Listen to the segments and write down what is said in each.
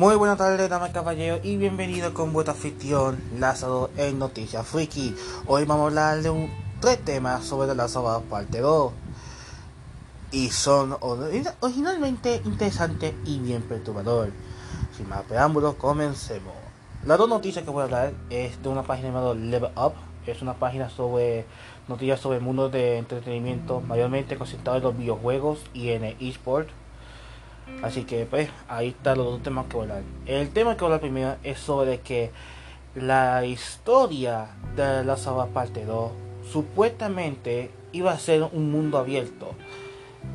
Muy buenas tardes, damas y caballeros, y bienvenidos con vuestra afición Lázaro en Noticias Friki. Hoy vamos a hablar de un, tres temas sobre Lázaro parte 2. Y son originalmente interesantes y bien perturbadores. Sin más preámbulos, comencemos. Las dos noticias que voy a hablar es de una página llamada Level Up. Es una página sobre noticias sobre el mundo de entretenimiento, mayormente concentrado en los videojuegos y en el eSport. Así que pues ahí están los dos temas que voy. El tema que voy primero es sobre que la historia de la saga parte 2 supuestamente iba a ser un mundo abierto.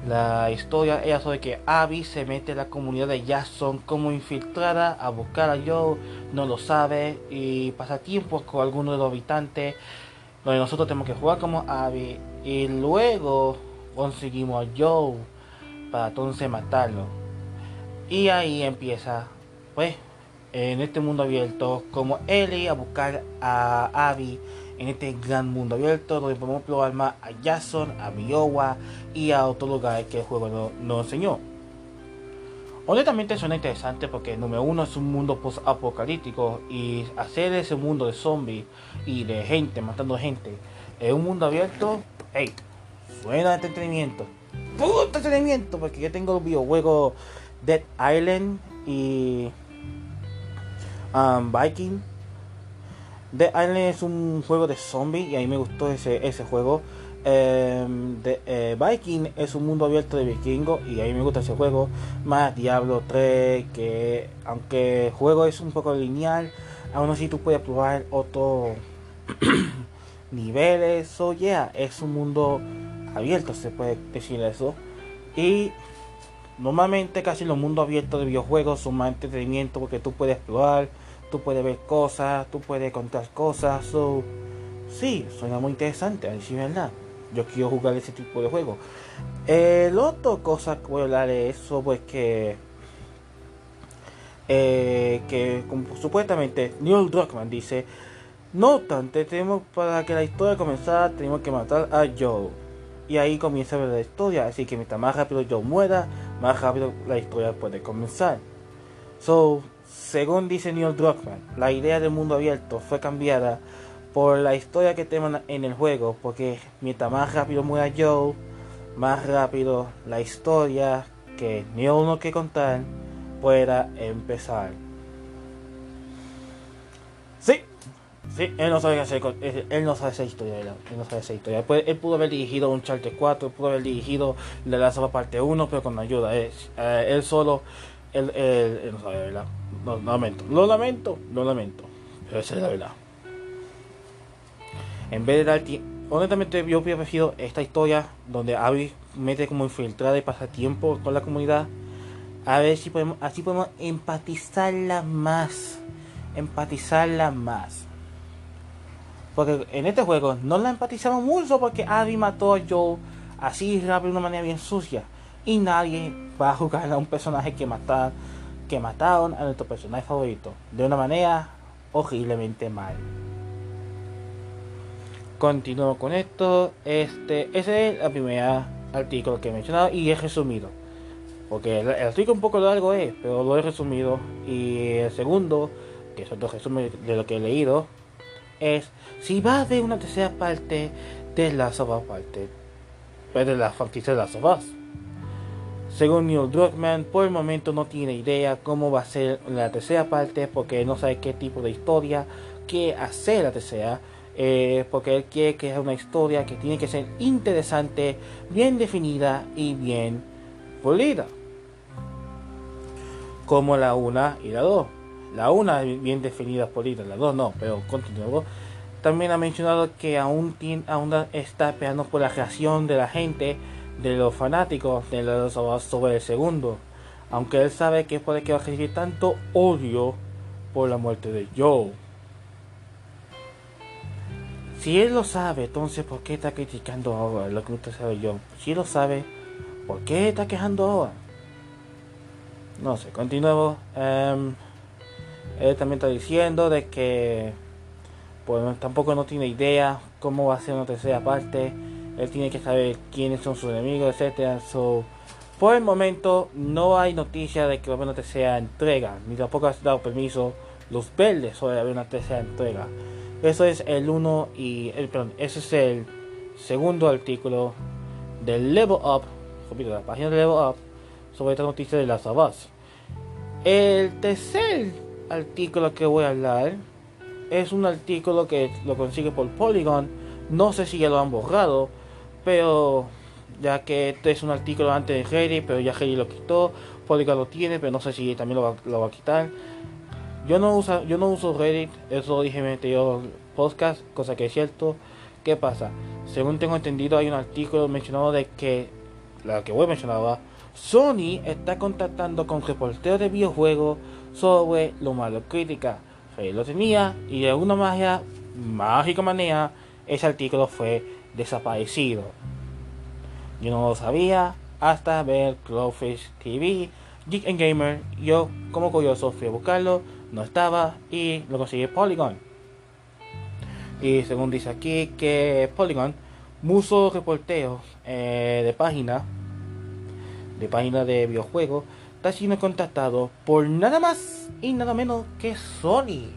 La historia era sobre que Abby se mete en la comunidad de Jackson como infiltrada a buscar a Joe, no lo sabe y pasa tiempo con algunos de los habitantes donde nosotros tenemos que jugar como Abby y luego conseguimos a Joe para entonces matarlo. Y ahí empieza, pues, en este mundo abierto, como Ellie a buscar a Abby en este gran mundo abierto donde podemos probar más a Jason, a Miowa y a otros lugares que el juego nos, enseñó. Honestamente suena interesante porque número uno es un mundo post apocalíptico y hacer ese mundo de zombies y de gente matando gente en un mundo abierto, hey, suena de entretenimiento. Puro entretenimiento porque yo tengo los videojuegos Dead Island y um, Viking The Island es un juego de zombies y a mí me gustó ese, ese juego. Em, eh, Viking es un mundo abierto de vikingo y a mí me gusta ese juego. Más Diablo 3, que aunque el juego es un poco lineal, aún así tú puedes probar otros niveles. So, yeah, es un mundo abierto, se puede decir eso. Y normalmente casi los mundos abiertos de videojuegos son más entretenimiento porque tú puedes probar tú puedes ver cosas, tú puedes contar cosas. So, sí, suena muy interesante, a decir verdad. Yo quiero jugar ese tipo de juego. El otro cosa que voy a hablar es sobre que. Eh, que supuestamente Neil Druckmann dice. No obstante, tenemos para que la historia comenzara, tenemos que matar a Joe. Y ahí comienza la historia. Así que mientras más rápido Joe muera, más rápido la historia puede comenzar. So, según dice Neil Druckmann, la idea del mundo abierto fue cambiada por la historia que tenemos en el juego, porque mientras más rápido muera Joe, más rápido la historia que Neil no quiere contar pueda empezar. Sí, él no sabe hacer, él no sabe esa historia, él no sabe esa historia. Él, pudo haber dirigido un Charter 4, pudo haber dirigido la Last parte 1, pero con ayuda. Él, eh, él solo, él, él no sabe, ¿verdad? lo lamento, lo lamento, lo lamento. Pero esa es la verdad. En vez de dar honestamente yo hubiera preferido esta historia donde Abby mete como infiltrada y pasa tiempo con la comunidad. A ver si podemos, así podemos empatizarla más. Empatizarla más. Porque en este juego no la empatizamos mucho porque Abby mató a Joe así rápido de una manera bien sucia. Y nadie va a jugar a un personaje que matar que mataron a nuestro personaje favorito de una manera horriblemente mal. Continúo con esto. Este, ese es el primer artículo que he mencionado y es resumido. Porque el, artículo un poco largo es, pero lo he resumido. Y el segundo, que es otro resumen de lo que he leído, es si va a haber una tercera parte de la sopa parte de la franquicia de las sofás. Según Neil Druckmann, por el momento no tiene idea cómo va a ser la tercera parte porque no sabe qué tipo de historia quiere hacer la tercera. Eh, porque él quiere que sea una historia que tiene que ser interesante, bien definida y bien pulida. Como la 1 y la 2. La 1 es bien definida, pulida, la 2 no, pero continuamos. También ha mencionado que aún, tiene, aún está esperando por la reacción de la gente de los fanáticos de los sobre el segundo, aunque él sabe que puede que va a recibir tanto odio por la muerte de Joe. Si él lo sabe, entonces ¿por qué está criticando ahora lo que usted sabe yo? Si él lo sabe, ¿por qué está quejando ahora? No sé, continuamos. Em, él también está diciendo de que pues, tampoco no tiene idea cómo va a ser una tercera parte él tiene que saber quiénes son sus enemigos, etcétera. So, Por el momento no hay noticia de que va a haber una tercera entrega, ni tampoco ha dado permiso los verdes sobre haber una tercera entrega. Eso es el uno y el perdón, ese es el segundo artículo del Level Up, repito, la página de Level Up sobre esta noticia de las of El tercer artículo que voy a hablar es un artículo que lo consigue por Polygon. No sé si ya lo han borrado, pero ya que este es un artículo antes de Reddit, pero ya Reddit lo quitó. Polygon lo tiene, pero no sé si también lo va, a quitar. Yo no uso, yo no uso Reddit, eso lo dije en el podcast, cosa que es cierto. ¿Qué pasa? Según tengo entendido, hay un artículo mencionado de que, la que voy a mencionar Sony está contactando con reporteros de videojuegos sobre lo malo crítica. Lo tenía y de alguna magia, mágica manera, ese artículo fue desaparecido. Yo no lo sabía hasta ver Cloudfish TV, Geek and Gamer. Yo, como curioso, fui a buscarlo, no estaba y lo conseguí Polygon. Y según dice aquí que Polygon, mucho reporteo eh, de página, de página de videojuegos, está siendo contactado por nada más y nada menos que Sony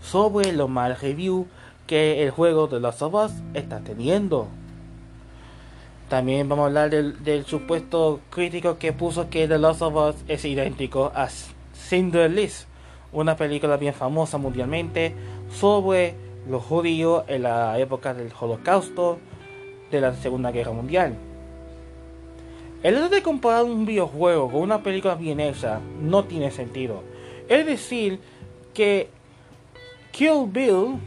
sobre lo mal review que el juego de Last of Us está teniendo. También vamos a hablar del, supuesto crítico que puso que The Last of Us es idéntico a Cinder una película bien famosa mundialmente sobre los judíos en la época del holocausto de la Segunda Guerra Mundial. El hecho de comparar un videojuego con una película bien no tiene sentido. Es decir, que Kill Bill,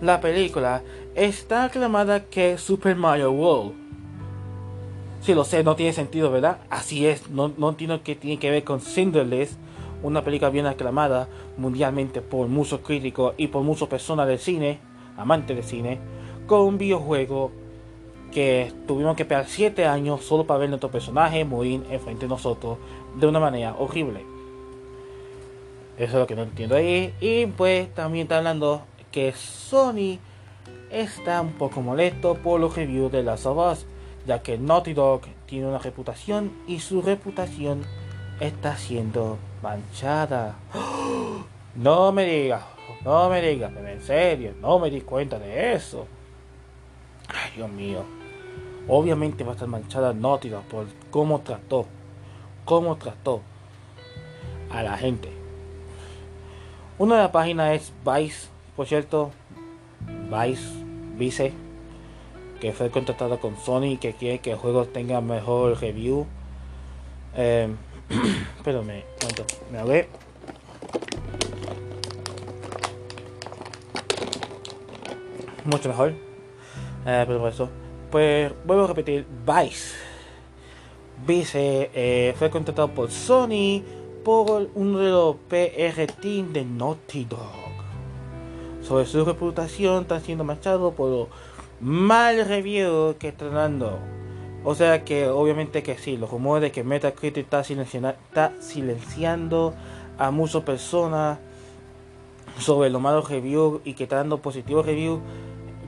la película, está aclamada que Super Mario World. Si lo sé, no tiene sentido, ¿verdad? Así es, no, no entiendo que tiene que ver con Cinderless, una película bien aclamada mundialmente por muchos críticos y por muchas personas del cine, amantes del cine, con un videojuego que tuvimos que esperar 7 años solo para ver nuestro personaje morir enfrente de nosotros de una manera horrible. Eso es lo que no entiendo ahí. Y pues también está hablando que Sony está un poco molesto por los reviews de Last of Us, ya que Naughty Dog tiene una reputación y su reputación está siendo manchada. No me digas, no me digas, en serio, no me di cuenta de eso. Ay, Dios mío. Obviamente va a estar manchada Naughty Dog por cómo trató, cómo trató a la gente. Una de las páginas es Vice, por cierto, Vice Vice, que fue contratado con Sony, que quiere que el juego tenga mejor review. Eh, pero me, me hablé. Mucho mejor. Eh, pero eso. Pues vuelvo a repetir, Vice. Vice eh, fue contratado por Sony por uno de los PR Team de Naughty Dog sobre su reputación está siendo manchado por lo mal review que está dando. O sea que obviamente que sí, los rumores de que Metacritic está, está silenciando a muchas personas sobre los malos reviews y que está dando positivos reviews,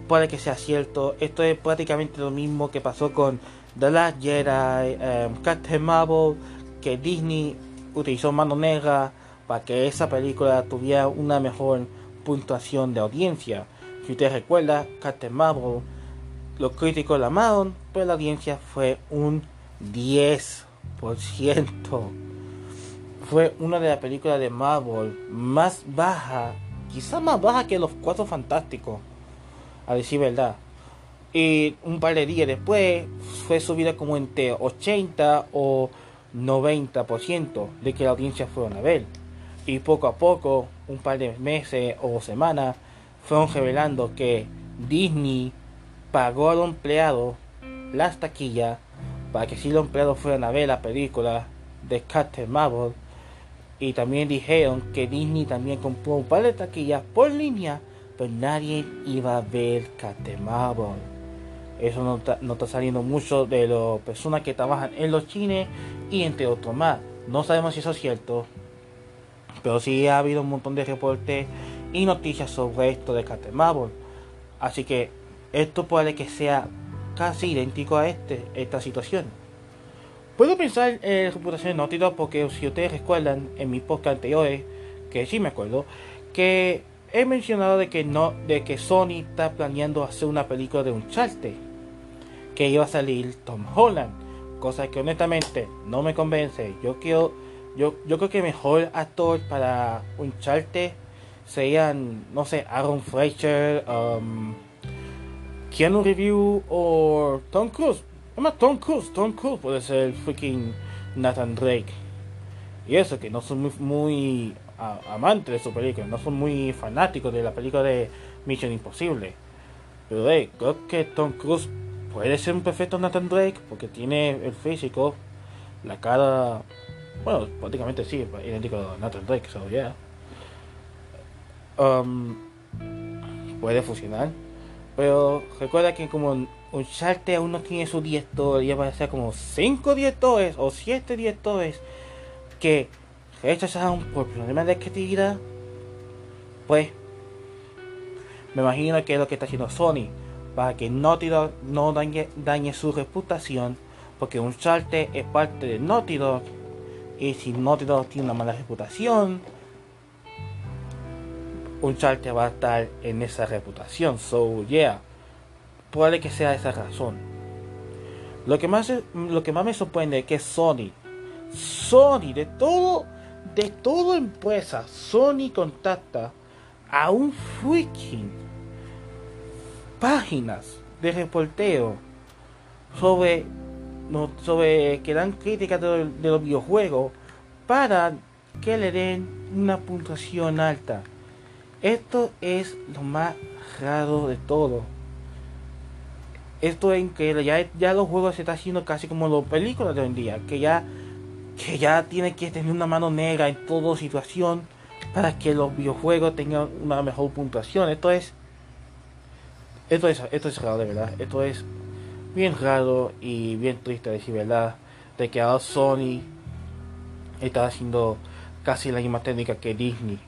puede que sea cierto. Esto es prácticamente lo mismo que pasó con The Last Jedi, um, Captain Marvel, que Disney utilizó mano negra para que esa película tuviera una mejor puntuación de audiencia. Si usted recuerda, Captain Marvel, los críticos la amaron, pero la audiencia fue un 10%. Fue una de las películas de Marvel más baja, quizás más baja que los Cuatro Fantásticos, a decir verdad. Y un par de días después fue subida como entre 80 o 90% de que la audiencia fueron a ver. Y poco a poco un par de meses o semanas, fueron revelando que Disney pagó a los empleados las taquillas para que si los empleados fueran a ver la película de Captain Marvel. Y también dijeron que Disney también compró un par de taquillas por línea, pero nadie iba a ver Marvel. Eso no está, saliendo mucho de las personas que trabajan en los cines y entre otros más. No sabemos si eso es cierto, pero sí ha habido un montón de reportes y noticias sobre esto de Marvel. Así que esto puede que sea casi idéntico a este, esta situación. Puedo pensar en la reputación de Naughty porque si ustedes recuerdan en mi podcast anteriores, que sí me acuerdo, que he mencionado de que no, de que Sony está planeando hacer una película de un charte que iba a salir Tom Holland, cosa que honestamente no me convence. Yo quiero, yo, yo creo que mejor actor para un charte serían, no sé, Aaron Fletcher, um, Keanu Review o Tom Cruise. Además, Tom Cruise, Tom Cruise puede ser el freaking Nathan Drake. Y eso, que no son muy, muy amantes de su película, no son muy fanáticos de la película de Mission Imposible. Pero creo que Tom Cruise puede ser un perfecto Nathan Drake porque tiene el físico, la cara, bueno, prácticamente sí, idéntico a Nathan Drake, so yeah. Um, puede funcionar. Pero recuerda que como un Uncharted aún no tiene sus directores, ya va a ser como 5 directores o 7 directores que rechazaron por problemas de creatividad, pues me imagino que es lo que está haciendo Sony para que Naughty Dog no dañe, su reputación, porque Uncharted es parte de Naughty Dog y si Naughty Dog tiene una mala reputación, Uncharted va a estar en esa reputación. So yeah, probable que sea esa razón. Lo que más lo que más me sorprende es que Sony, Sony de todo de toda empresa, Sony contacta a un freaking páginas de reporteo sobre, sobre que dan críticas de, los videojuegos para que le den una puntuación alta. Esto es lo más raro de todo. Esto es increíble. Ya, ya los juegos se están haciendo casi como las películas de hoy en día. Que ya que ya tiene que tener una mano negra en toda situación para que los videojuegos tengan una mejor puntuación. Esto es esto es esto es raro de verdad. Esto es bien raro y bien triste decir verdad de que ahora Sony está haciendo casi la misma técnica que Disney.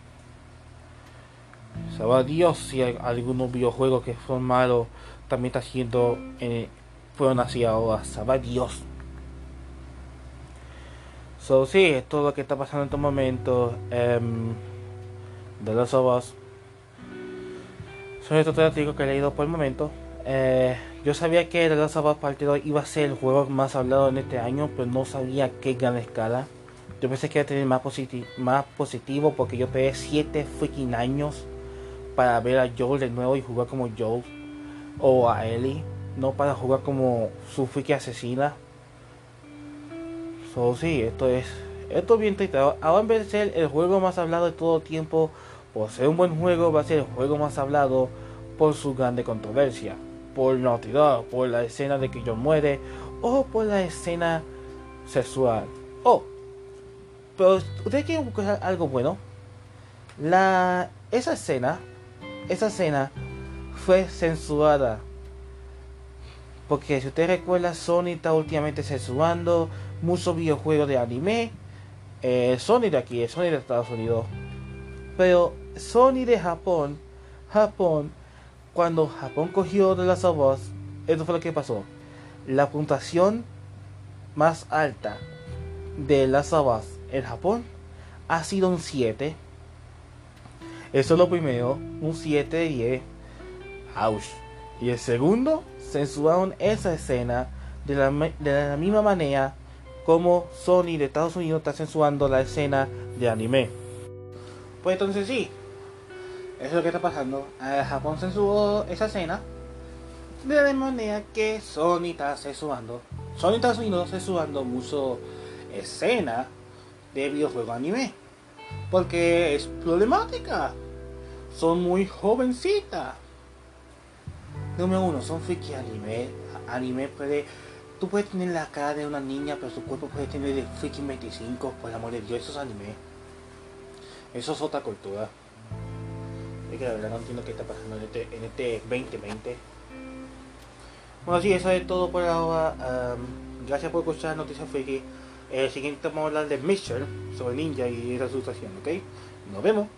Sabrá Dios si hay algunos videojuegos que son malos también está haciendo eh, fueron así ahora. Sabrá Dios. So, sí, es todo lo que está pasando en estos momentos. Um, de los Us. Son estos artículos que he leído por el momento. Eh, yo sabía que The Last of Us Part 2 iba a ser el juego más hablado en este año, pero no sabía qué gran escala. Yo pensé que iba a tener más, más positivo porque yo pegué 7 freaking años para ver a Joel de nuevo y jugar como Joel o a Ellie, no para jugar como su freaking asesina. So, sí, esto es, esto es bien triste. Ahora en vez de ser el juego más hablado de todo tiempo, por ser un buen juego, va a ser el juego más hablado por su grande controversia, por Naughty Dog, por la escena de que John muere, o por la escena sexual. Oh, pero ustedes quieren buscar algo bueno. La esa escena, esa escena fue censurada. Porque si usted recuerda, Sony está últimamente censurando muchos videojuegos de anime. Eh, Sony de aquí, Sony de Estados Unidos. Pero Sony de Japón, Japón, cuando Japón cogió de las of esto fue lo que pasó. La puntuación más alta de las of en Japón ha sido un 7. Eso es lo primero, un 7 de 10. Ouch. Y el segundo, censuraron esa escena de la, de la misma manera como Sony de Estados Unidos está censurando la escena de anime. Pues entonces sí, eso es lo que está pasando. Eh, Japón censuró esa escena de la manera que Sony está censurando. Sony Estados Unidos censurando mucho escena de videojuego anime. Porque es problemática. Son muy jovencitas. Número uno, son friki anime. Anime puede Tú puedes tener la cara de una niña, pero su cuerpo puede tener de freaking 25, por amor de Dios, eso es anime. Eso es otra cultura. Es que la verdad no entiendo qué está pasando en este, en este 2020. Bueno, sí, eso es todo por ahora. gracias por escuchar Noticias Freaky. El siguiente vamos a hablar de Mitchell, sobre ninja y esa situación, ¿ok? Nos vemos.